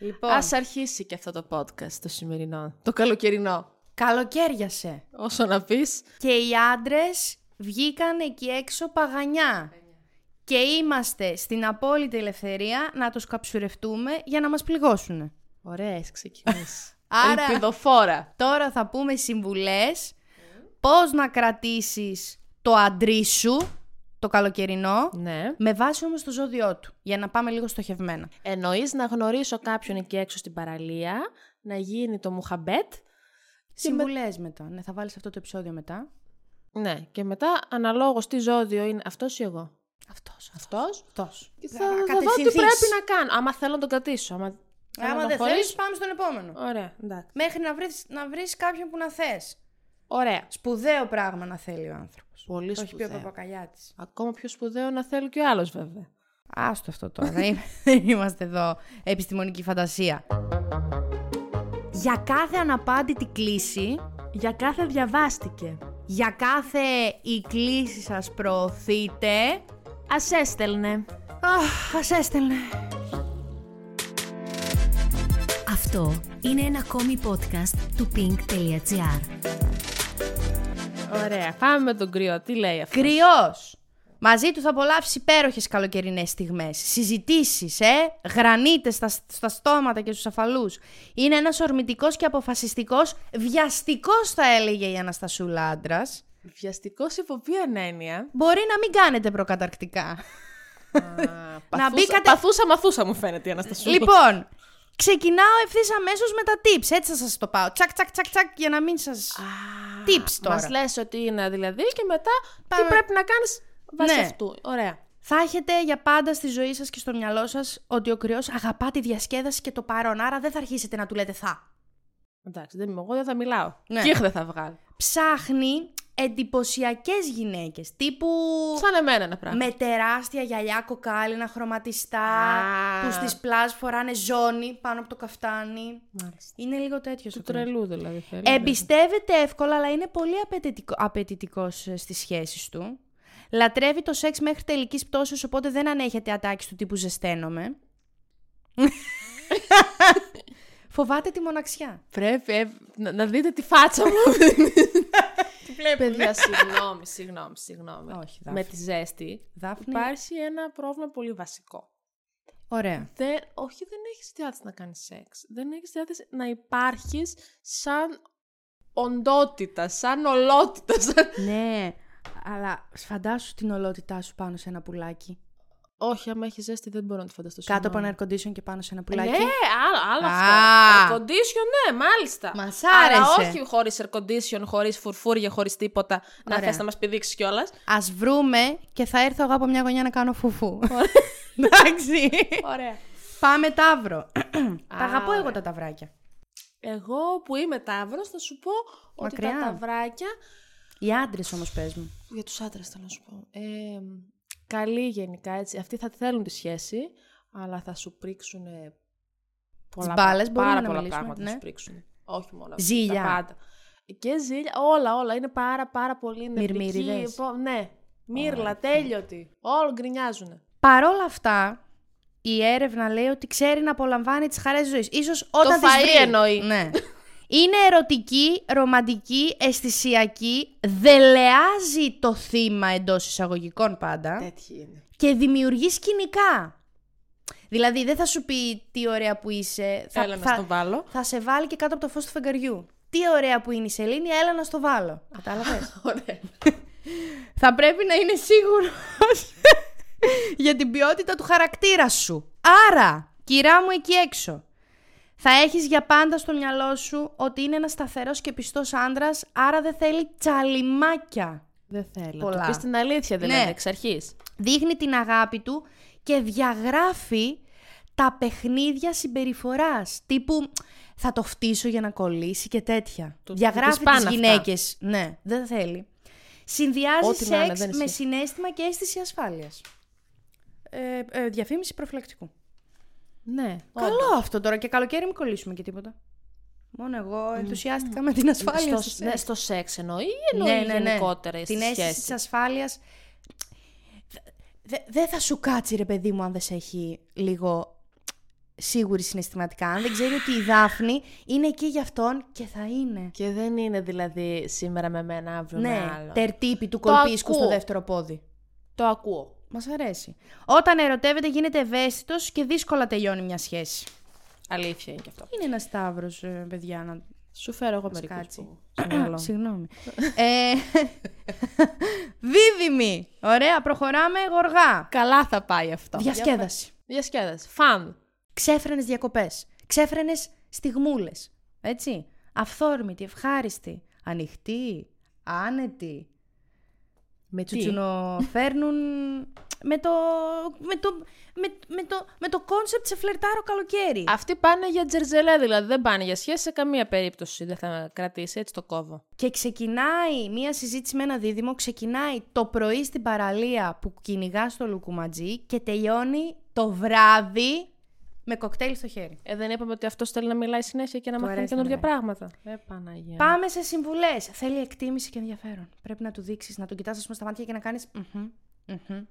Λοιπόν, Ας αρχίσει και αυτό το podcast το σημερινό. Το καλοκαιρινό. καλοκαίριασε. Όσο να πεις. Και οι άντρες βγήκαν εκεί έξω παγανιά. Και είμαστε στην απόλυτη ελευθερία να τους καψουρευτούμε για να μας πληγώσουν. Ωραία, έχεις ξεκινήσεις. Άρα- Ελπιδοφόρα. Τώρα θα πούμε συμβουλές πώς να κρατήσεις το αντρί σου, το καλοκαιρινό, Ναι. με βάση όμως το ζώδιό του, για να πάμε λίγο στοχευμένα. Εννοείς να γνωρίσω κάποιον εκεί έξω στην παραλία, να γίνει το μουχαμπέτ. Συμβουλές μετά. Ναι, θα βάλεις αυτό το επεισόδιο μετά. Ναι, και μετά αναλόγως τι ζώδιο είναι αυτός ή εγώ; Αυτός. Αυτός. Αυτός; Και θα, Θα θα δω τι κατευθυνθείς. πρέπει να κάνω. Άμα θέλω να τον κρατήσω. Άμα, Άμα τον δεν χωρίσω- θέλεις, πάμε στον επόμενο. Ωραία, εντάξει. Μέχρι να βρεις, να βρεις κάποιον που να θες. Ωραία. Σπουδαίο πράγμα να θέλει ο άνθρωπος. Πολύ Το έχει πει ο σπουδαίο. Παπακαλιάτης. Ακόμα πιο σπουδαίο να θέλει και ο άλλος βέβαια. Άστο αυτό τώρα. δεν είμαι- Δεν είμαστε εδώ επιστημονική φαντασία. Για κάθε αναπάντητη κλίση, Για κάθε διαβάστηκε. για κάθε η κλίση σας προωθείτε, Ας έστελνε. αχ, ας έστελνε. Αυτό είναι ένα ακόμη podcast του pink.gr. Ωραία, πάμε με τον κρυό. Τι λέει αυτός; Κρυός. Μαζί του θα απολαύσει υπέροχες καλοκαιρινές στιγμές. Συζητήσεις, ε, γρανίτες στα, στα στόματα και στους αφαλούς. Είναι ένας ορμητικός και αποφασιστικός, βιαστικός θα έλεγε η Αναστασούλα άντρας. Βιαστικός υπό ποια έννοια; Μπορεί να μην κάνετε προκαταρκτικά. παθούσα, μπήκατε- Παθούσα μαθούσα μου φαίνεται η Αναστασούλα. λοιπόν, ξεκινάω ευθύς αμέσως με τα tips. Έτσι θα σας το πάω. Τσακ, τσακ, τσακ, τσακ, για να μην σας. tips τώρα. Μας λες ότι είναι δηλαδή και μετά Πάμε. τι πρέπει να κάνεις βάσει Ναι. αυτού. Ωραία. Θα έχετε για πάντα στη ζωή σας και στο μυαλό σας ότι ο κρυός αγαπά τη διασκέδαση και το παρόν. Άρα δεν θα αρχίσετε να του λέτε θα. Εντάξει, δεν είμαι εγώ, δεν θα μιλάω. Ναι. Κύχ δεν θα βγάλω. Ψάχνει εντυπωσιακές γυναίκες. Τύπου. Σαν εμένα ένα πράγμα. Με τεράστια γυαλιά κοκάλινα χρωματιστά. Α. Που στις πλάζ φοράνε ζώνη πάνω από το καφτάνι. Μάλιστα. Είναι λίγο τέτοιο Του τρελού δηλαδή θέλει. Εμπιστεύεται εύκολα, αλλά είναι πολύ απαιτητικό, απαιτητικός ε, στις σχέσεις του. Λατρεύει το σεξ μέχρι τελικής πτώσης, οπότε δεν ανέχεται ατάκεις του τύπου ζεσταίνομαι. Φοβάται τη μοναξιά. Πρέπει ε, να, να δείτε τη φάτσα μου. Τι βλέπουμε. Παιδιά, συγγνώμη, συγγνώμη, συγγνώμη. Όχι, Με Δάφνη. τη ζέστη Δάφνη. υπάρχει ένα πρόβλημα πολύ βασικό. Ωραία. Δεν, όχι, δεν έχεις διάθεση να κάνεις σεξ. Δεν έχεις διάθεση να υπάρχεις σαν οντότητα, σαν ολότητα. Σαν... ναι, αλλά φαντάσου την ολότητά σου πάνω σε ένα πουλάκι. Όχι, άμα έχεις ζέστη δεν μπορώ να το φανταστώ. Κάτω από συγγνώμη. ένα air condition και πάνω σε ένα Ναι, πουλάκι. άλλο, άλλο Α. αυτό. Air condition, ναι, μάλιστα. Μας Αλλά άρεσε. όχι χωρίς air condition, χωρίς φουρφούρια, χωρίς τίποτα. Να Ωραία. θες να μας πηδήξεις κιόλας. Ας βρούμε και θα έρθω εγώ από μια γωνιά να κάνω φουφού. Εντάξει. Ωραία. Πάμε ταύρο. τα αγαπώ εγώ ωραία. τα ταυράκια. Εγώ που είμαι ταύρος θα σου πω ότι Μακριά. τα ταυράκια... Οι άντρες όμως πες μου. Για τους άντρες θέλω να σου πω. Ε, καλή γενικά έτσι. Αυτοί θα θέλουν τη σχέση, αλλά θα σου πρίξουν πολλά, μπάλες μπορούμε πάρα να πολλά μιλήσουμε, πράγματα ναι. θα σου πρίξουν. Όχι μόνο αυτά, Ζήλια. τα πάντα. Και ζήλια, όλα, όλα. Είναι πάρα πάρα πολύ νευρικοί. Μυρμήριδες. Πο- Ναι, μύρλα, τέλειωτη. Όλοι γκρινιάζουν. Παρόλα αυτά, η έρευνα λέει ότι ξέρει να απολαμβάνει τις χαρές ζωής. σω όταν Το τις φαΐ βρει. εννοεί. Ναι. Είναι ερωτική, ρομαντική, αισθησιακή, δελεάζει το θύμα εντός εισαγωγικών πάντα Τέτοιοι είναι. και δημιουργεί σκηνικά. Δηλαδή δεν θα σου πει τι ωραία που είσαι. Θα, Έλα να θα, στο βάλω. θα σε βάλει και κάτω από το φως του φεγγαριού. Τι ωραία που είναι η Σελήνη, έλα να στο βάλω. Κατάλαβες; Ωραία. θα πρέπει να είναι σίγουρος για την ποιότητα του χαρακτήρα σου. Άρα, κυρά μου εκεί έξω, θα έχεις για πάντα στο μυαλό σου ότι είναι ένας σταθερός και πιστός άντρας, άρα δεν θέλει τσαλιμάκια. Δεν θέλω. Πολλά. Του πεις την αλήθεια δηλαδή Ναι. εξ αρχής. Δείχνει την αγάπη του και διαγράφει τα παιχνίδια συμπεριφοράς. Τύπου θα το φτύσω για να κολλήσει και τέτοια. Του- διαγράφει της πάνε τις αυτά. γυναίκες. Ναι, δεν θέλει. Συνδυάζει Ό,τι να είναι, σεξ δεν με ισχύει. συνέστημα και αίσθηση ασφάλειας. Ε, ε, διαφήμιση προφυλακτικού. Ναι. Καλό αυτό τώρα και καλοκαίρι μην κολλήσουμε και τίποτα. Μόνο εγώ ενθουσιάστηκα με την ασφάλεια στο, στο ναι, σεξ. στο σεξ εννοεί ή εννοεί γενικότερα Την στη αίσθηση σχέση. της ασφάλειας. Δεν θα σου κάτσει ρε παιδί μου αν δεν σε έχει λίγο σίγουρη συναισθηματικά, αν δεν ξέρει ότι η Δάφνη είναι εκεί για αυτόν και θα είναι. Και δεν είναι δηλαδή σήμερα με μένα, αύριο με Ναι, άλλο. τερτύπη του Το κολπίσκου στο ακούω. δεύτερο πόδι. Το ακούω. Μας αρέσει. Όταν ερωτεύεται γίνεται ευαίσθητος και δύσκολα τελειώνει μια σχέση. Αλήθεια είναι και αυτό. Είναι ένας σταύρος, παιδιά, να Σου φέρω εγώ μερικούς κάτσει. που στο μυαλό μου. Συγγνώμη. ε, δίδυμη. Ωραία, προχωράμε γοργά. Καλά θα πάει αυτό. Διασκέδαση. Διασκέδαση. Φαν. Ξέφρενες διακοπές. Ξέφρενες στιγμούλες. Έτσι. Αυθόρμητη, ευχάριστη, ανοιχτή, άνετη. Με τι; Τσουτσουνοφέρνουν με το, με το, με, με το, με το concept σε φλερτάρω καλοκαίρι. Αυτοί πάνε για τζερζελέ, δηλαδή δεν πάνε για σχέση σε καμία περίπτωση. Δεν θα κρατήσει, έτσι το κόβω. Και ξεκινάει μία συζήτηση με ένα δίδυμο, ξεκινάει το πρωί στην παραλία που κυνηγάς το λουκουματζή και τελειώνει το βράδυ με κοκτέιλ στο χέρι. Ε, δεν είπαμε ότι αυτός θέλει να μιλάει συνέχεια και να Του μαθαίνει αρέσει να καινούργια μιλάει. πράγματα. Ε, Παναγία. Πάμε σε συμβουλές. Θέλει εκτίμηση και ενδιαφέρον. Πρέπει να του δείξεις, να τον κοιτάς στα μάτια και να κάνεις.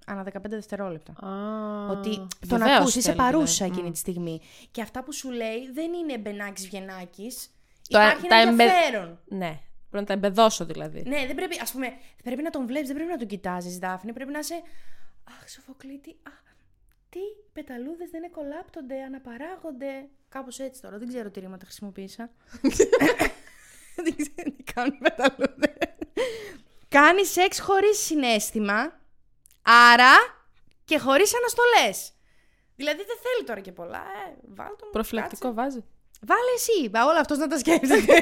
Ανά 15 δευτερόλεπτα. Α, Ότι τον βεβαίως ακούς, είσαι θέλει, παρούσα δηλαδή. εκείνη τη στιγμή. Και αυτά που σου λέει δεν είναι μπενάκι βγενάκι. Το- Υπάρχει τα ένα εμπε- ενδιαφέρον. Ναι. Πρέπει να τα εμπεδώσω δηλαδή. Ναι, δεν πρέπει, ας πούμε, πρέπει να τον βλέπεις, δεν πρέπει να τον κοιτάζεις, Δάφνη. Πρέπει να είσαι, αχ, Σοφοκλήτη, αχ, τι πεταλούδες δεν εκολάπτονται, αναπαράγονται. Κάπως έτσι τώρα, δεν ξέρω τι ρήματα χρησιμοποίησα. δεν ξέρω τι κάνουν οι πεταλούδες. Κάνει σεξ χωρίς συνέστημα, άρα και χωρίς αναστολές. Δηλαδή δεν θέλει τώρα και πολλά, ε, βάλ τον, Προφυλακτικό βάζει. Βάλε εσύ, μπα, όλο αυτός να τα σκέφτεται.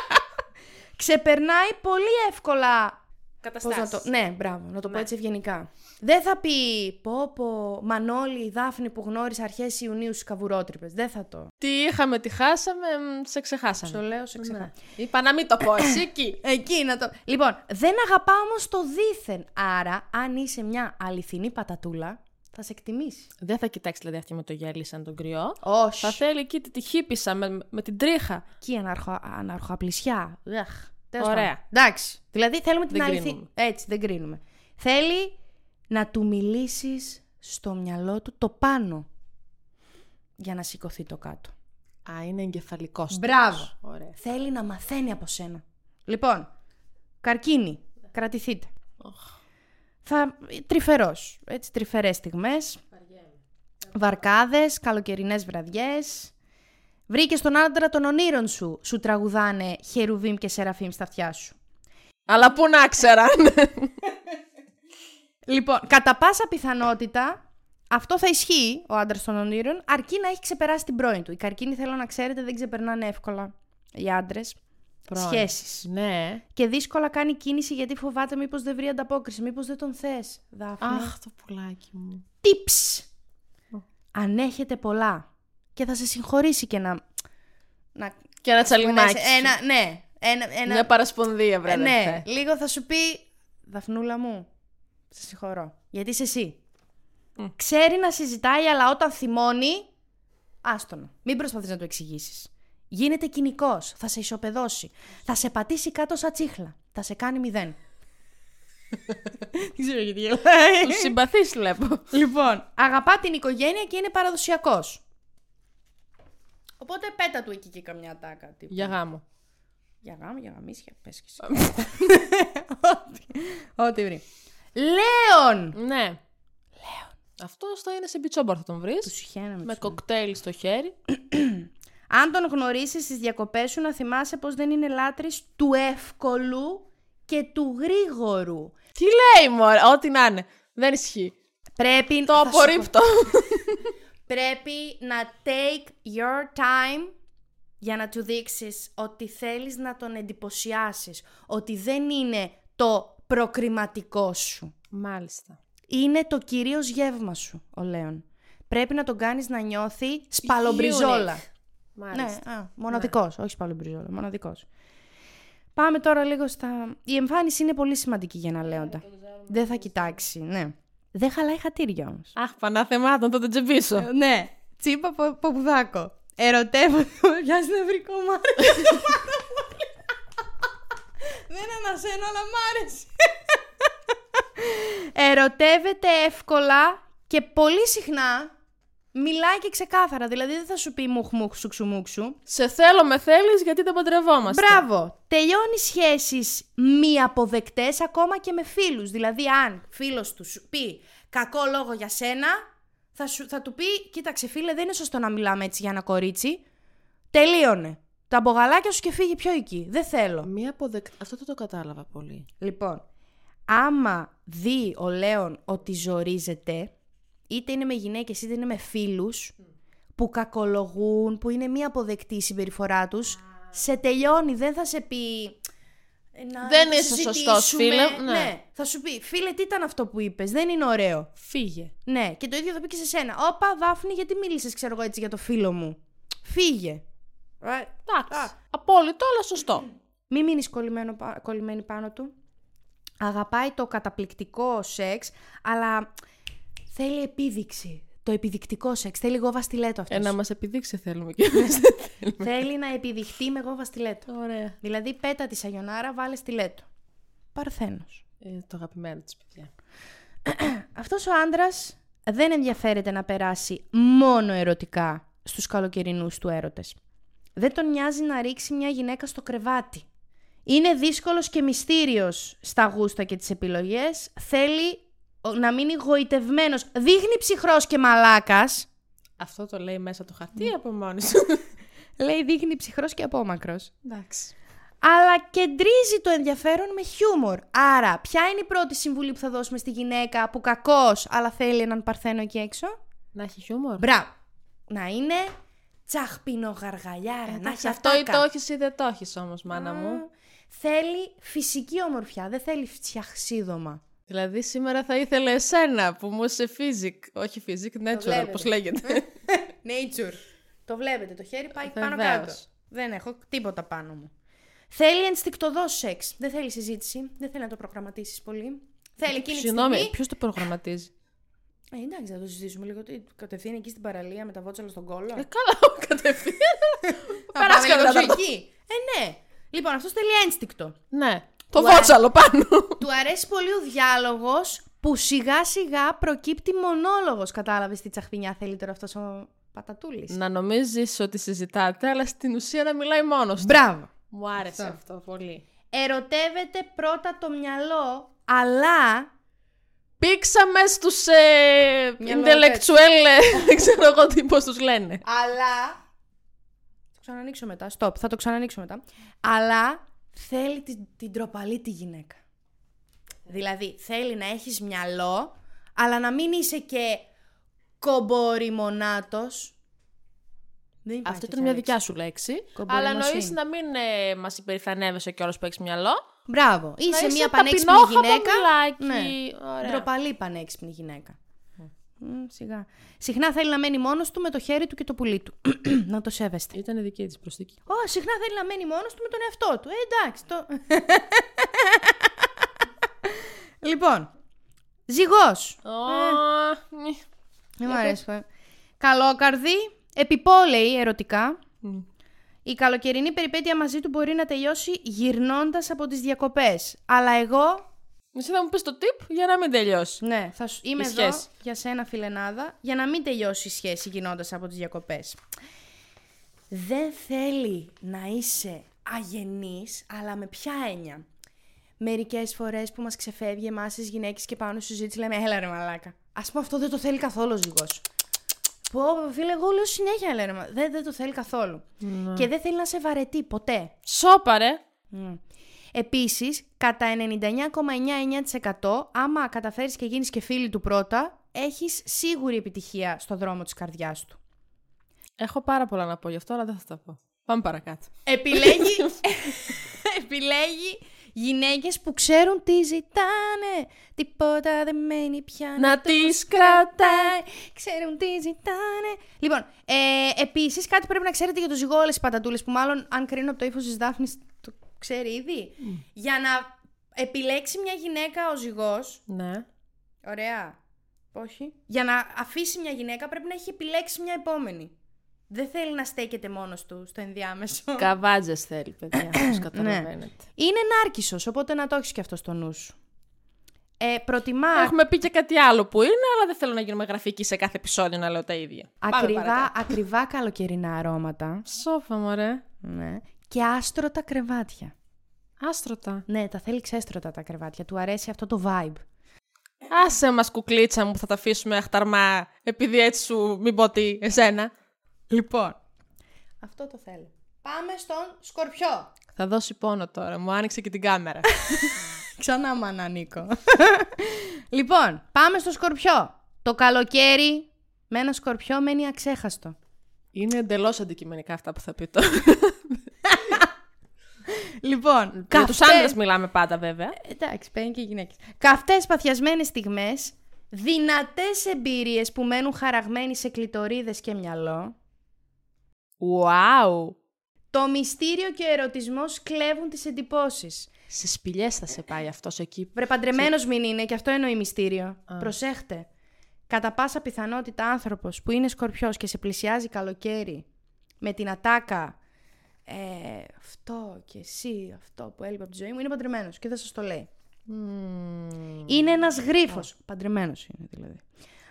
Ξεπερνάει πολύ εύκολα. Πώς να το... Ναι, μπράβο, να το πω έτσι ευγενικά. Δεν θα πει πω πω Μανώλη, η Δάφνη που γνώρισε αρχές Ιουνίου στις καβουρότρυπες. Δεν θα το. Τι είχαμε, τι χάσαμε, μ, σε ξεχάσαμε. Στο λέω σε ξεχά. Ναι. Είπα να μην το πω εσύ εκεί. Εκεί να το. Λοιπόν, δεν αγαπά όμως το δίθεν. Άρα, αν είσαι μια αληθινή πατατούλα, θα σε εκτιμήσει. Δεν θα κοιτάξει δηλαδή αυτή με το γέλι σαν τον κρυό. Όχι. Θα θέλει εκεί τη χύπησα με, με την τρίχα. Εκεί αναρχο, αναρχοαπλησιά. Εχ, τέλος Ωραία. πάντων. Εντάξει. Δηλαδή θέλουμε την Δεν αληθή. κρίνουμε. Έτσι, δεν κρίνουμε. Θέλει να του μιλήσεις στο μυαλό του το πάνω για να σηκωθεί το κάτω. Α, είναι εγκεφαλικός. Μπράβο. Ωραία. Θέλει να μαθαίνει από σένα. Λοιπόν, καρκίνη, κρατηθείτε. Θα, τρυφερός, έτσι, τρυφερές στιγμές. Βαρκάδες, καλοκαιρινές βραδιές. Βρήκες τον άντρα των ονείρων σου, σου τραγουδάνε χερουβίμ και σεραφίμ στα αυτιά σου. Αλλά πού να ξέραν. Λοιπόν, κατά πάσα πιθανότητα, αυτό θα ισχύει ο άντρας των ονείρων, αρκεί να έχει ξεπεράσει την πρώην του. Οι καρκίνοι, θέλω να ξέρετε, δεν ξεπερνάνε εύκολα οι άντρες. Πρώην. Σχέσεις. ναι. Και δύσκολα κάνει κίνηση γιατί φοβάται μήπως δεν βρει ανταπόκριση, μήπως δεν τον θες, Δάφνη. Αχ, το πουλάκι μου. Tips. Αν έχετε πολλά. Και θα σε συγχωρήσει και να. να Και ένα τσαλιμάκι. Ένα, ναι. Ένα, ένα, Μια παρασπονδία, βρε. ε, ναι, αδερφέ. λίγο θα σου πει Δαφνούλα μου, σε συγχωρώ. Γιατί είσαι εσύ. Ξέρει να συζητάει, αλλά όταν θυμώνει, άστονο. Μην προσπαθείς να του εξηγήσεις. Γίνεται κοινικός. Θα σε ισοπεδώσει. Θα σε πατήσει κάτω σαν τσίχλα. Θα σε κάνει μηδέν. Δεν ξέρω γιατί γελάει. Του συμπαθείς, βλέπω. Λοιπόν, αγαπά την οικογένεια και είναι παραδοσιακός. Οπότε πέτα του εκεί και καμιά τάκα. Τύπου. Για γάμο. Για γάμο, για γαμίσια, πες και εσύ. Ό,τι- Ό,τι βρει. Λέων! Ναι. Λέω. Αυτό θα είναι σε μπιτσόμπαρ θα τον βρεις. Τους συχαίναμε. Με τους κοκτέιλ στο χέρι. Αν τον γνωρίσεις στις διακοπές σου, να θυμάσαι πως δεν είναι λάτρης του εύκολου και του γρήγορου. Τι λέει, Μωρέ, ό,τι να είναι. Δεν ισχύει. Πρέπει, Το θα σου πω- απορρίπτω. πρέπει να take your time για να του δείξεις ότι θέλεις να τον εντυπωσιάσεις. Ότι δεν είναι το προκριματικό σου. Μάλιστα. Είναι το κυρίως γεύμα σου, ο Λέων. Πρέπει να τον κάνεις να νιώθει σπαλομπριζόλα. Μάλιστα. Ναι, α, μοναδικός, όχι σπαλομπριζόλα, μοναδικός. Πάμε τώρα λίγο στα... Η εμφάνιση είναι πολύ σημαντική για ένα Λέοντα. Δεν θα κοιτάξει, ναι. Δεν χαλάει χατήρια όμως. Αχ, πανάθεμάτων, θα τον τσεμπήσω. Ε, ναι, τσίπα πο- ποπουδάκο. Ερωτεύονται. Πιάσει νευρικό μ' άρεσε πάρα πολύ. Δεν ανασένω, αλλά μ' άρεσε. Ερωτεύεται εύκολα και πολύ συχνά μιλάει και ξεκάθαρα. Δηλαδή δεν θα σου πει μουχ μουχ σουξουμούξου. Σε θέλω με θέλεις γιατί δεν παντρευόμαστε. Μπράβο. Τελειώνει σχέσεις μη αποδεκτές ακόμα και με φίλους. Δηλαδή αν φίλος του σου πει κακό λόγο για σένα, θα, σου, θα του πει κοίταξε φίλε δεν είναι σωστό να μιλάμε έτσι για ένα κορίτσι. Τελείωνε. Τα μπογαλάκια σου και φύγει πιο εκεί. Δεν θέλω. Μία αποδεκ... Αυτό δεν το κατάλαβα πολύ. Λοιπόν, άμα δει ο Λέων ότι ζορίζεται, είτε είναι με γυναίκες είτε είναι με φίλους, που κακολογούν, που είναι μη αποδεκτή η συμπεριφορά τους, σε τελειώνει, δεν θα σε πει... «Ε, να Δεν το είσαι σωστός, συζητήσουμε». φίλε. Ναι. ναι. θα σου πει, φίλε, τι ήταν αυτό που είπες, δεν είναι ωραίο. Φύγε. Ναι, και το ίδιο θα πει και σε σένα. Όπα, Δάφνη, γιατί μίλησες, ξέρω εγώ, έτσι για το φίλο μου. Φύγε. Ε, Εντάξει. Απόλυτο, αλλά σωστό. μη μείνεις κολλημένο, πα- κολλημένη πάνω του. Αγαπάει το καταπληκτικό σεξ, αλλά θέλει επίδειξη. Το επιδεικτικό σεξ. Θέλει γόβα στιλέτο αυτός. Ε, να μας επιδείξει θέλουμε κι εμείς. Θέλει να επιδειχτεί με γόβα στιλέτο. Ωραία. Δηλαδή, πέτα τη σαγιονάρα, βάλε στιλέτο. Παρθένος. Ε, το αγαπημένο της παιδιά. Αυτός ο άντρας δεν ενδιαφέρεται να περάσει μόνο ερωτικά στους καλοκαιρινούς του έρωτες. Δεν τον νοιάζει να ρίξει μια γυναίκα στο κρεβάτι. Είναι δύσκολος και μυστήριος στα γούστα και τις επιλογές. Θέλει ο- να μείνει γοητευμένος. Δείχνει ψυχρός και μαλάκας. Αυτό το λέει μέσα το χαρτί από μόνη σου. Λέει δείχνει ψυχρός και απόμακρος. Εντάξει. Αλλά κεντρίζει το ενδιαφέρον με χιούμορ. Άρα, ποια είναι η πρώτη συμβουλή που θα δώσουμε στη γυναίκα που κακός, αλλά θέλει έναν παρθένο εκεί έξω; Να έχει χιούμορ. Μπράβο. Να είναι τσαχπινογαργαλιάρα. να έχει Εντάξει, αυτό ή ατάκα. το έχεις ή δεν το έχεις όμως, μάνα μου. Θέλει φυσική ομορφιά, δεν θέλει φτιαχσίδωμα. Δηλαδή σήμερα θα ήθελε εσένα που μου είσαι physic, όχι physic, natural, βλέπετε. πώς λέγεται. Nature. Το βλέπετε, το χέρι πάει πάνω Βεβαίως. κάτω. Δεν έχω τίποτα πάνω μου. Θέλει ενστικτοδός σεξ. Δεν θέλει συζήτηση. Δεν θέλει να το προγραμματίσεις πολύ. Θέλει εκείνη τη Συγγνώμη, στιγμή. ποιος το προγραμματίζει; Ε, εντάξει, θα το συζητήσουμε λίγο. Τι, Κατευθείαν εκεί στην παραλία με τα βότσαλα στον κόλλο; Ε, καλά, κατευθείαν. Θα περάσει πάμε λίγο κανένα πιο εκεί. Ε, ναι. Λοιπόν, αυτός θέλει ένστικτο. Ναι, το Ωραία. βότσαλο πάνω. Του αρέσει πολύ ο διάλογος που σιγά σιγά προκύπτει μονόλογος. Κατάλαβες τι τσαχπινιά θέλει τώρα αυτός ο πατατούλης. να νομίζεις ότι συζητάτε, αλλά στην ουσία να μιλάει μόνος του. Μπράβο. Μου άρεσε αυτό πολύ. Ερωτεύεται πρώτα το μυαλό, αλλά. Πήξαμε στους ε, Μυαλό intellectual, ε, δεν ξέρω εγώ τι πώς τους λένε. Αλλά. Θα το ξανανοίξω μετά. Stop, θα το ξανανοίξω μετά. Αλλά θέλει την, την τροπαλή τη γυναίκα. Δηλαδή, θέλει να έχεις μυαλό, αλλά να μην είσαι και κομποριμονάτος. Δεν υπάρχει Αυτό τέτοια ήταν μια λέξη. δικιά σου λέξη. Κομπορημοσύνη. Αλλά εννοείς να μην ε, μας υπερηφανεύεσαι κιόλας που έχεις μυαλό. Μπράβο. Είσαι είσαι μια πανέξυπνη ταπεινόχαμα γυναίκα. μιλάκι. Ωραία. Ντροπαλή πανέξυπνη γυναίκα. Μμ, σιγά. Συχνά θέλει να μένει μόνος του με το χέρι του και το πουλί του. να το σέβεστε. Ήταν δική της προσθήκη. Ω, συχνά θέλει να μένει μόνος του με τον εαυτό του. Ε, εντάξει, το... λοιπόν, ζυγός. Ω, μη. Δεν μου αρέσει. ε. Καλόκαρδη, επιπόλαιη ερωτικά. Μμ. Η καλοκαιρινή περιπέτεια μαζί του μπορεί να τελειώσει γυρνώντας από τις διακοπές. Αλλά εγώ, Εσύ θα μου πεις το tip για να μην τελειώσει. ναι, θα σου... είμαι Η εδώ σχέση. για σένα φιλενάδα, για να μην τελειώσει η σχέση γυρνώντας από τις διακοπές. Δεν θέλει να είσαι αγενής, αλλά με ποια έννοια; Μερικές φορές που μας ξεφεύγει εμάς τις γυναίκες και πάνω στη συζήτηση λέμε έλα ρε μαλάκα. Ας πούμε αυτό δεν το θέλει καθόλου ο ζυγός. Πω, φίλε, εγώ λέω συνέχεια έλα ρε μα- Δεν, δεν το θέλει καθόλου. Και δεν θέλει να σε βαρετεί ποτέ. Σόπα ρε. Mm. Επίσης, κατά 99,99% άμα καταφέρεις και γίνεις και φίλη του πρώτα, έχεις σίγουρη επιτυχία στο δρόμο της καρδιάς του. Έχω πάρα πολλά να πω γι' αυτό, αλλά δεν θα τα πω. Πάμε παρακάτω. Επιλέγει, επιλέγει γυναίκες που ξέρουν τι ζητάνε. Τίποτα δεν μένει πια Να τις κρατάει. Ξέρουν τι ζητάνε. Λοιπόν, ε, επίσης κάτι πρέπει να ξέρετε για το ζυγό όλες οι πατατούλες που μάλλον αν κρίνω από το ύφος της Δάφνης το ξέρει ήδη. Για να επιλέξει μια γυναίκα ο ζυγός, Ναι. ωραία, όχι, για να αφήσει μια γυναίκα πρέπει να έχει επιλέξει μια επόμενη. Δεν θέλει να στέκεται μόνος του στο ενδιάμεσο. Καβάτζες θέλει, παιδιά, όπως καταλαβαίνετε. Είναι νάρκισσος, οπότε να το έχεις και αυτό στο νου σου. Ε, προτιμά Έχουμε πει και κάτι άλλο που είναι, αλλά δεν θέλω να γίνουμε γραφικοί σε κάθε επεισόδιο να λέω τα ίδια. Πάμε ακριβά, παρακάτω. ακριβά καλοκαιρινά αρώματα. Σόφα, μωρέ. Ναι. Και άστρωτα κρεβάτια. Άστρωτα. Ναι, τα θέλεις ξέστρωτα τα κρεβάτια. Του αρέσει αυτό το vibe. Άσε μας κουκλίτσα μου που θα τα αφήσουμε αχταρμά επειδή έτσι σου μην πω τι, εσένα. Λοιπόν. Αυτό το θέλω. Πάμε στον σκορπιό. Θα δώσει πόνο τώρα, μου άνοιξε και την κάμερα. Ξανά μάνα Νίκο. λοιπόν, πάμε στο σκορπιό. Το καλοκαίρι με ένα σκορπιό μένει αξέχαστο. είναι εντελώς αντικειμενικά αυτά που θα πει τώρα. Λοιπόν, Για καυτές- τους άντρες μιλάμε πάντα βέβαια. Εντάξει, παίρνει και οι γυναίκες. Καυτές παθιασμένες στιγμές, δυνατές εμπειρίες που μένουν χαραγμένοι σε κλητορίδες και μυαλό, Wow! το μυστήριο και ο ερωτισμός κλέβουν τις εντυπώσεις. Σε σπηλιές θα σε πάει αυτός εκεί. Βρε παντρεμένος μην είναι και αυτό εννοεί μυστήριο. Προσέχτε. Κατά πάσα πιθανότητα άνθρωπος που είναι σκορπιός και σε πλησιάζει καλοκαίρι με την ατάκα ε, αυτό και εσύ, αυτό που έλειπε από τη ζωή μου, είναι παντρεμένος και δεν σας το λέει. Είναι ένας γρίφος. Παντρεμένος είναι δηλαδή.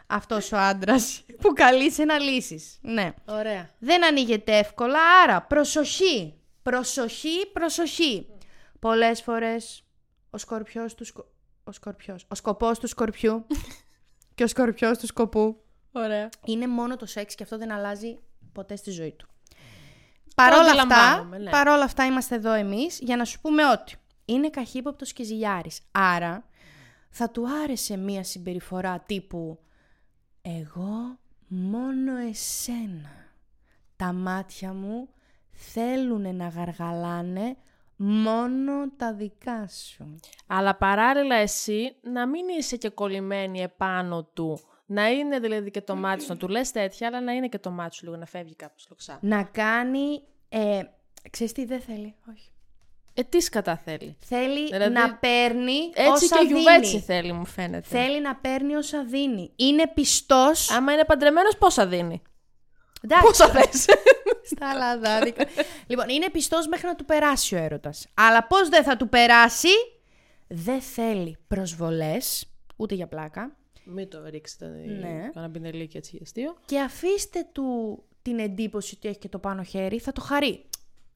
Αυτός ο άντρας που καλεί σε να λύσεις. Ναι. Ωραία. Δεν ανοίγεται εύκολα, άρα προσοχή. Προσοχή, προσοχή. Πολλές φορές ο σκορπιός του σκο... Ο σκορπιός. Ο σκοπός του σκορπιού και ο σκορπιός του σκοπού Ωραία. είναι μόνο το σεξ και αυτό δεν αλλάζει ποτέ στη ζωή του. Παρόλα αυτά, αντιλαμβάνομαι, ναι. παρόλα αυτά είμαστε εδώ εμείς για να σου πούμε ότι είναι καχύποπτος και ζηλιάρης. Άρα θα του άρεσε μία συμπεριφορά τύπου «Εγώ μόνο εσένα. Τα μάτια μου θέλουν να γαργαλάνε μόνο τα δικά σου». Αλλά παράλληλα εσύ να μην είσαι και κολλημένη επάνω του. Να είναι δηλαδή και το μάτι σου, να του λες τέτοια, αλλά να είναι και το μάτι σου λίγο να φεύγει κάπως λοξά. Να κάνει... Ε, ξέρεις τι δεν θέλει, όχι. Ε, τι σκατά θέλει. Θέλει Δηλαδή, να παίρνει Έτσι όσα και δίνει. γιουβέτσι θέλει μου φαίνεται. Θέλει να παίρνει όσα δίνει. Είναι πιστός. Άμα είναι παντρεμένος πόσα δίνει; Εντάξει, Πόσα θες. στα λαδάδικα. λοιπόν, είναι πιστός μέχρι να του περάσει ο έρωτας. Αλλά πώς δεν θα του περάσει, δεν θέλει προσβολές, ούτε για πλάκα. Μην το ρίξετε Ναι. κανένα πινελίκι έτσι για αστείο. Και αφήστε του την εντύπωση ότι έχει και το πάνω χέρι, θα το χαρεί.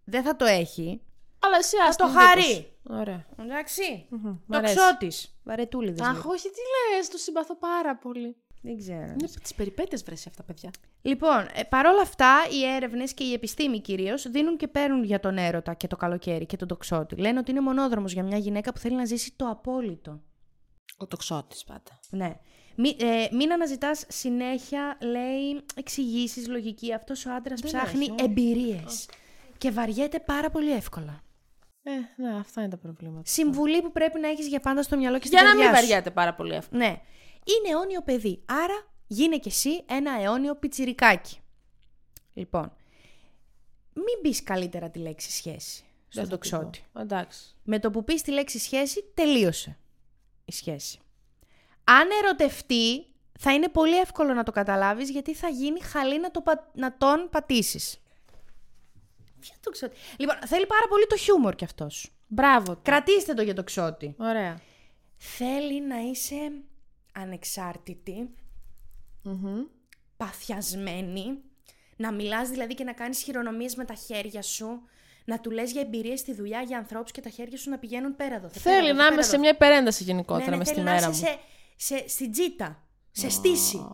Δεν θα το έχει. Αλλά εσύ Θα ας το την εντύπωση. χαρεί. Ωραία. Εντάξει. μ' Το αρέσει. ξώτης. Βαρετούλιδες. Αχ, λίγο. όχι, τι λες, το συμπαθώ πάρα πολύ. Δεν ξέρω. Είναι τις περιπέτειες βρέσει αυτά, παιδιά. Λοιπόν, ε, παρόλα αυτά, οι έρευνες και η επιστήμη κυρίως δίνουν και παίρνουν για τον έρωτα και το καλοκαίρι και τον τοξότη. Λένε ότι είναι μονόδρομος για μια γυναίκα που θέλει να ζήσει το απόλυτο. Ο τοξότης πάντα. Ναι. Μη, ε, μην αναζητάς συνέχεια, λέει, εξηγήσεις, λογική. Αυτός ο άντρας ψάχνει έχει, όχι. εμπειρίε. Και βαριέται πάρα πολύ εύκολα. Ε, ναι, αυτά είναι τα προβλήματα. Συμβουλή που πρέπει να έχεις για πάντα στο μυαλό και στην Για να καρδιά μην σου. βαριάται πάρα πολύ εύκολα. Ναι. Είναι αιώνιο παιδί. Άρα γίνε κι εσύ ένα αιώνιο πιτσιρικάκι. Λοιπόν, μην μπει καλύτερα τη λέξη σχέση στον Δεν θα την τοξότη. πω. Εντάξει. Με το που πεις τη λέξη σχέση, τελείωσε η σχέση. Αν ερωτευτεί, θα είναι πολύ εύκολο να το καταλάβεις, γιατί θα γίνει χαλή να, το, πα- να τον πατήσεις. Ποιο τοξότη. Λοιπόν, θέλει πάρα πολύ το χιούμορ κι αυτός. Μπράβο. του. Κρατήστε το για το ξότη. Ωραία. Θέλει να είσαι ανεξάρτητη, παθιασμένη, να μιλάς δηλαδή και να κάνεις χειρονομίες με τα χέρια σου, να του λες για εμπειρίες στη δουλειά για ανθρώπους και τα χέρια σου να πηγαίνουν πέρα εδώ. θε, πέρα Θέλει εδώ, να θε, είμαι πέρα σε εδώ. μια υπερένταση Ναι, γενικότερα ναι, μες στη θέλει να μέρα είσαι μου. σε, σε, στην τζίτα, σε στήση,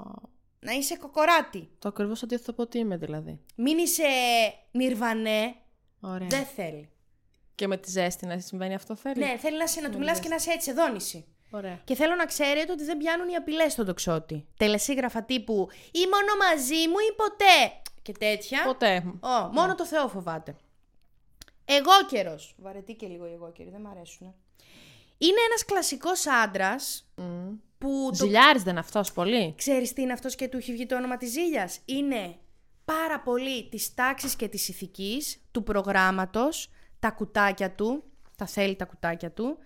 να είσαι κοκοράτη. Το ακριβώς αντίθετο από τι είμαι δηλαδή. Μην είσαι νιρβανέ, Ωραία. δεν θέλει. Και με τη ζέστη να συμβαίνει αυτό θέλει; Ναι, θέλει να, σε, να του μιλάς και να είσαι έτσι, εδόνηση. Ωραία. Και θέλω να ξέρετε ότι δεν πιάνουν οι απειλές στον τοξότη. Τελεσίγραφα τύπου ή μόνο μαζί μου ή ποτέ. Και τέτοια. Ποτέ. Ω, μόνο το Θεό φοβάται. Εγώ καιρο. Βαρετή και λίγο οι εγώ δεν μ' αρέσουν. Είναι ένας κλασικός άντρας που. Το... Ζηλιάρης δεν είναι αυτός πολύ; Ξέρεις τι είναι αυτός και του έχει βγει το όνομα της ζήλιας; Είναι πάρα πολύ της τάξης και της ηθικής του προγράμματος, τα κουτάκια του. Τα θέλει τα κουτάκια του.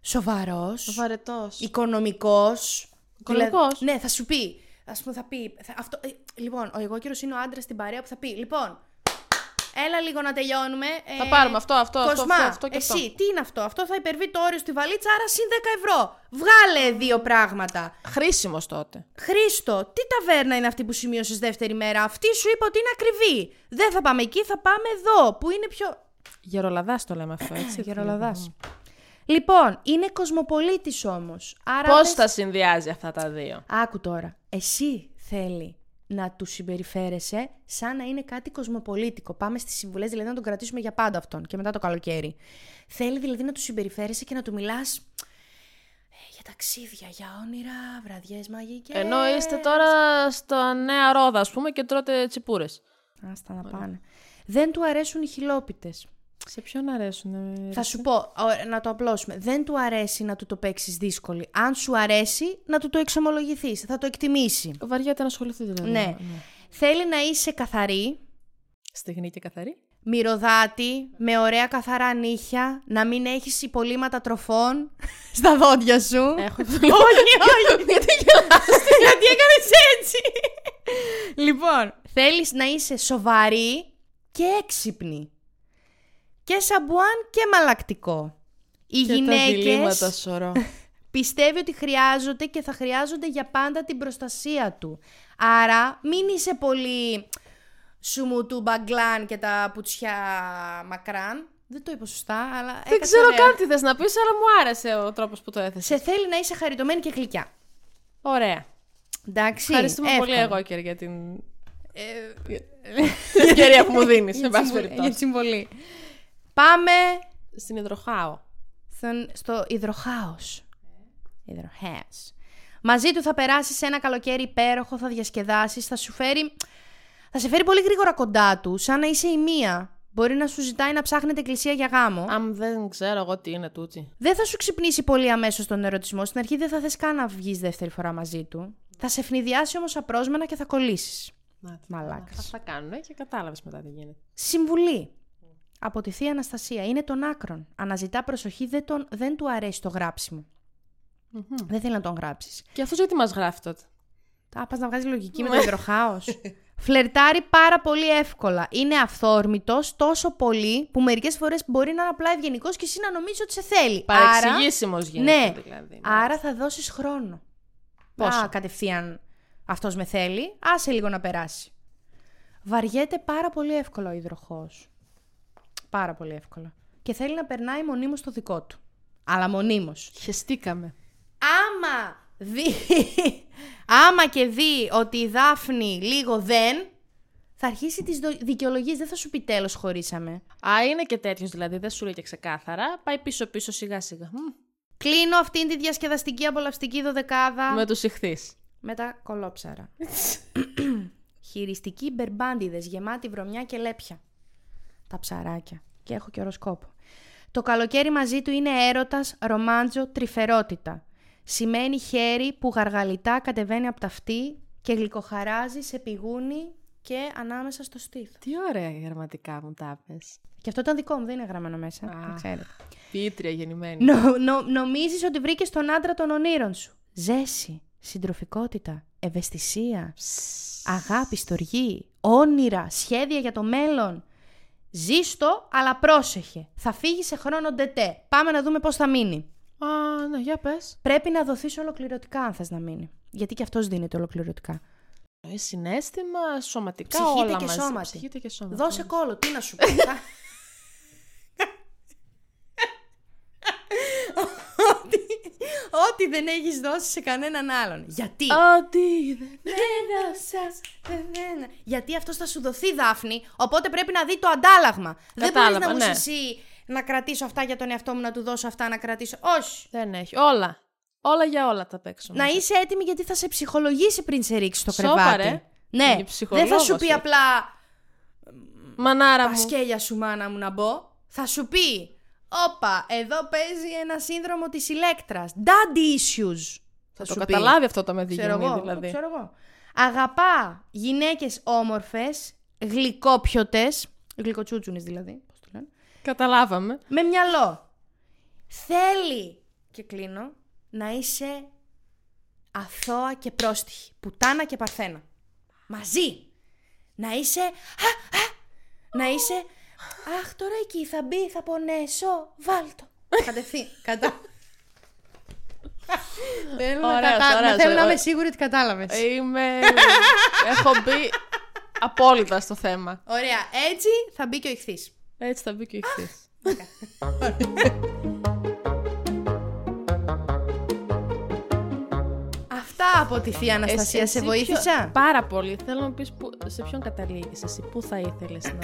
Σοβαρός. Βαρετός. Οικονομικός. Οικονομικός; ναι, θα σου πει. Α πούμε, θα πει. Θα, αυτό, ε, λοιπόν, ο εγώ είναι ο άντρας στην παρέα που θα πει. Λοιπόν, Έλα λίγο να τελειώνουμε. Θα πάρουμε αυτό, αυτό, αυτό, Κοσμά, αυτό, αυτό και εσύ, αυτό. τι είναι αυτό; Αυτό θα υπερβεί το όριο στη βαλίτσα, άρα συν 10 ευρώ. Βγάλε δύο πράγματα. Χρήσιμος τότε. Χρήστο, τι ταβέρνα είναι αυτή που σημείωσες δεύτερη μέρα; Αυτή σου είπα ότι είναι ακριβή. Δεν θα πάμε εκεί, θα πάμε εδώ, που είναι πιο. Γερολαδάς το λέμε αυτό, έτσι. Γερολαδάς. Λοιπόν, είναι κοσμοπολίτης όμως. Άρα Πώς δες- τα συνδυάζει αυτά τα δύο; Άκου τώρα. Εσύ θέλει να τους συμπεριφέρεσαι σαν να είναι κάτι κοσμοπολίτικο. Πάμε στις συμβουλές, δηλαδή να τον κρατήσουμε για πάντα αυτόν και μετά το καλοκαίρι. Θέλει δηλαδή να τους συμπεριφέρεσαι και να του μιλάς ε, για ταξίδια, για όνειρα, βραδιές μαγικές. Ενώ είστε τώρα στα νέα ρόδα, ας πούμε, και τρώτε τσιπούρες. Άστα να πάνε. Δεν του αρέσουν οι χιλόπιτες. Σε ποιον αρέσουν. Θα σου πω, ω, να το απλώσουμε. Δεν του αρέσει να του το παίξεις δύσκολη. Αν σου αρέσει, να του το εξομολογηθείς. Θα το εκτιμήσει. Βαριέται να ασχοληθεί δηλαδή. Ναι. Θέλει να είσαι καθαρή, Στεγνή και καθαρή. μυρωδάτη, με ωραία καθαρά νύχια, να μην έχεις υπολείμματα τροφών στα δόντια σου. Έχω όχι, όχι. Γιατί γελάς, γιατί έκανες έτσι. λοιπόν, θέλεις να είσαι σοβαρή και έξυπνη. Και σαμπουάν και μαλακτικό. Οι Και τα γυναίκες διλήμματα σωρό. πιστεύει ότι χρειάζονται και θα χρειάζονται για πάντα την προστασία του. Άρα μην είσαι πολύ σου του μπαγκλάν και τα πουτσιά μακράν. Δεν το είπα σωστά, αλλά Δεν έκατσε ξέρω ωραία. καν τι θες να πεις, αλλά μου άρεσε ο τρόπος που το έθεσες. Σε θέλει να είσαι χαριτωμένη και γλυκιά. Ωραία. Εντάξει. Ευχαριστούμε πολύ εύκολο. εγώ και για την την ευκαιρία που μου δίνεις, σε Για πάση τη συμβολή- Για τη περιπτώσει. συμβολή. Πάμε Στην υδροχάω. στον, στο υδροχάος. Υδροχάος. Μαζί του θα περάσεις ένα καλοκαίρι υπέροχο, θα διασκεδάσεις, θα σου φέρει... Θα σε φέρει πολύ γρήγορα κοντά του, σαν να είσαι η μία. Μπορεί να σου ζητάει να ψάχνετε εκκλησία για γάμο. Αν δεν ξέρω εγώ τι είναι τούτη. Δεν θα σου ξυπνήσει πολύ αμέσως τον ερωτισμό. Στην αρχή δεν θα θες καν να βγεις δεύτερη φορά μαζί του. Θα σε ευνηδιάσει όμως απρόσμενα και θα κολλήσεις. Μαλάκας. Αυτά κάνουν και κατάλαβες μετά τι γίνεται. Συμβουλή. Από τη θεία Αναστασία. Είναι των άκρων. Αναζητά προσοχή, δεν, τον, δεν του αρέσει το γράψιμο. Δεν θέλει να τον γράψεις. Και αυτός γιατί μας γράφει τότε; Α, πας να βγάζεις λογική με το υδροχάος. Φλερτάρει πάρα πολύ εύκολα. Είναι αυθόρμητος τόσο πολύ που μερικές φορές μπορεί να είναι απλά ευγενικός και εσύ να νομίζεις ότι σε θέλει. Παρεξηγήσιμος γίνεται ναι, δηλαδή. άρα θα δώσεις χρόνο. Πόσο; Α, κατευθείαν αυτός με θέλει, άσε λίγο να περάσει. Βαριέται πάρα πολύ εύκολα ο υδροχός. Πάρα πολύ εύκολα. Και θέλει να περνάει μονίμως το δικό του. Αλλά μονίμως. Χεστήκαμε. Άμα δει, άμα και δει ότι η Δάφνη λίγο δεν, θα αρχίσει τις δο- δικαιολογίες, δεν θα σου πει τέλος χωρίσαμε. Α, είναι και τέτοιος δηλαδή, δεν σου λέει και ξεκάθαρα. Πάει πίσω-πίσω σιγά-σιγά. Μμ, Κλείνω αυτήν τη διασκεδαστική απολαυστική δωδεκάδα Με τους ηχθείς. με τα κολόψαρα. Χειριστικοί μπερμπάντιδες γεμάτοι βρωμιά και λέπια. Τα ψαράκια. Και έχω και οροσκόπο. Το καλοκαίρι μαζί του είναι έρωτας, ρομάντζο, τρυφερότητα. Σημαίνει χέρι που γαργαλιτά κατεβαίνει από τα αυτή και γλυκοχαράζει σε πηγούνι και ανάμεσα στο στήθος. Τι ωραία γραμματικά μου τα πες. Και αυτό ήταν δικό μου, δεν είναι γραμμένο μέσα. Α. να ξέρετε. Ποιήτρια γεννημένη. Νο, νο, νομίζεις ότι βρήκες τον άντρα των ονείρων σου. Ζέση, συντροφικότητα, ευαισθησία, αγάπη, στοργή, όνειρα, σχέδια για το μέλλον. Ζήσ' το, αλλά πρόσεχε. Θα φύγει σε χρόνο ντετέ. Πάμε να δούμε πώς θα μείνει. Α, ναι, για πες. Πρέπει να δοθείς ολοκληρωτικά αν θες να μείνει. Γιατί και αυτός δίνεται ολοκληρωτικά. Ε, συναίσθημα, σωματικά, Ψυχή τε όλα και μαζί. σώματι. Ψυχή τε και σώματι. Δώσε κώλο, τι να σου πω. Θα- Ό,τι- Ό,τι δεν έχεις δώσει σε κανέναν άλλον. Γιατί; Ό,τι δεν έδωσα σε μένα. Γιατί αυτό θα σου δοθεί, Δάφνη, οπότε πρέπει να δει το αντάλλαγμα. δεν μπορείς Κατάλαβα, να μου ναι. εσύ να κρατήσω αυτά για τον εαυτό μου, να του δώσω αυτά να κρατήσω. Όχι. Δεν έχει. Όλα. Όλα για όλα τα παίξουμε. Να είσαι έτοιμη γιατί θα σε ψυχολογήσει πριν σε ρίξει στο Σώπα, κρεβάτι. ρε. Ναι, Είναι δεν θα ψυχολόγος, σου πει ε. απλά Μανάρα τα μου. σκέλια σου μάνα μου να μπω. Θα σου πει, όπα, εδώ παίζει ένα σύνδρομο της ηλέκτρας. Daddy issues. Θα Το σου πει. καταλάβει αυτό το με Ξέρω διγενή εγώ, δηλαδή. το ξέρω εγώ. Αγαπά γυναίκες όμορφες, γλυκόπιωτες, γλυκοτσούτσουνες δηλαδή, πώς το λένε, Καταλάβαμε. με μυαλό. Θέλει, και κλείνω, να είσαι αθώα και πρόστιχη, πουτάνα και παρθένα. Μαζί. Να είσαι, α, α, να είσαι. Αχ, τώρα εκεί θα μπει, θα πονέσω. Βάλτο. Κατευθείαν. Κατά. Θέλω να, Ωραίος, κατα... ωραίος, θέλω να είμαι ωραίος. σίγουρη ότι κατάλαβες. Είμαι... Έχω μπει απόλυτα στο θέμα. Ωραία, έτσι θα μπει και ο ηχθής. Έτσι θα μπει και ο ηχθής. Αυτά από τη θεία Αναστασία Εσύ- σε εσύ βοήθησα; ποιο- Πάρα πολύ. Θέλω να μου πεις που, σε ποιον καταλήγεις εσύ. Πού θα ήθελες να...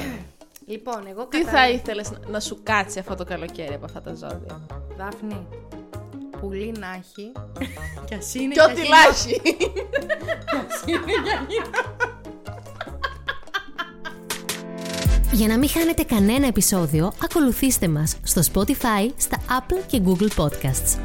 Λοιπόν, εγώ Τι κατα- θα ήθελες να, να σου κάτσει αυτό το καλοκαίρι από αυτά τα ζώδια; Δάφνη, πουλί να έχει. Κι ας είναι Και ό,τι για λάχει. Για να μην χάνετε κανένα επεισόδιο, ακολουθήστε μας στο Spotify, στα Apple και Google Podcasts.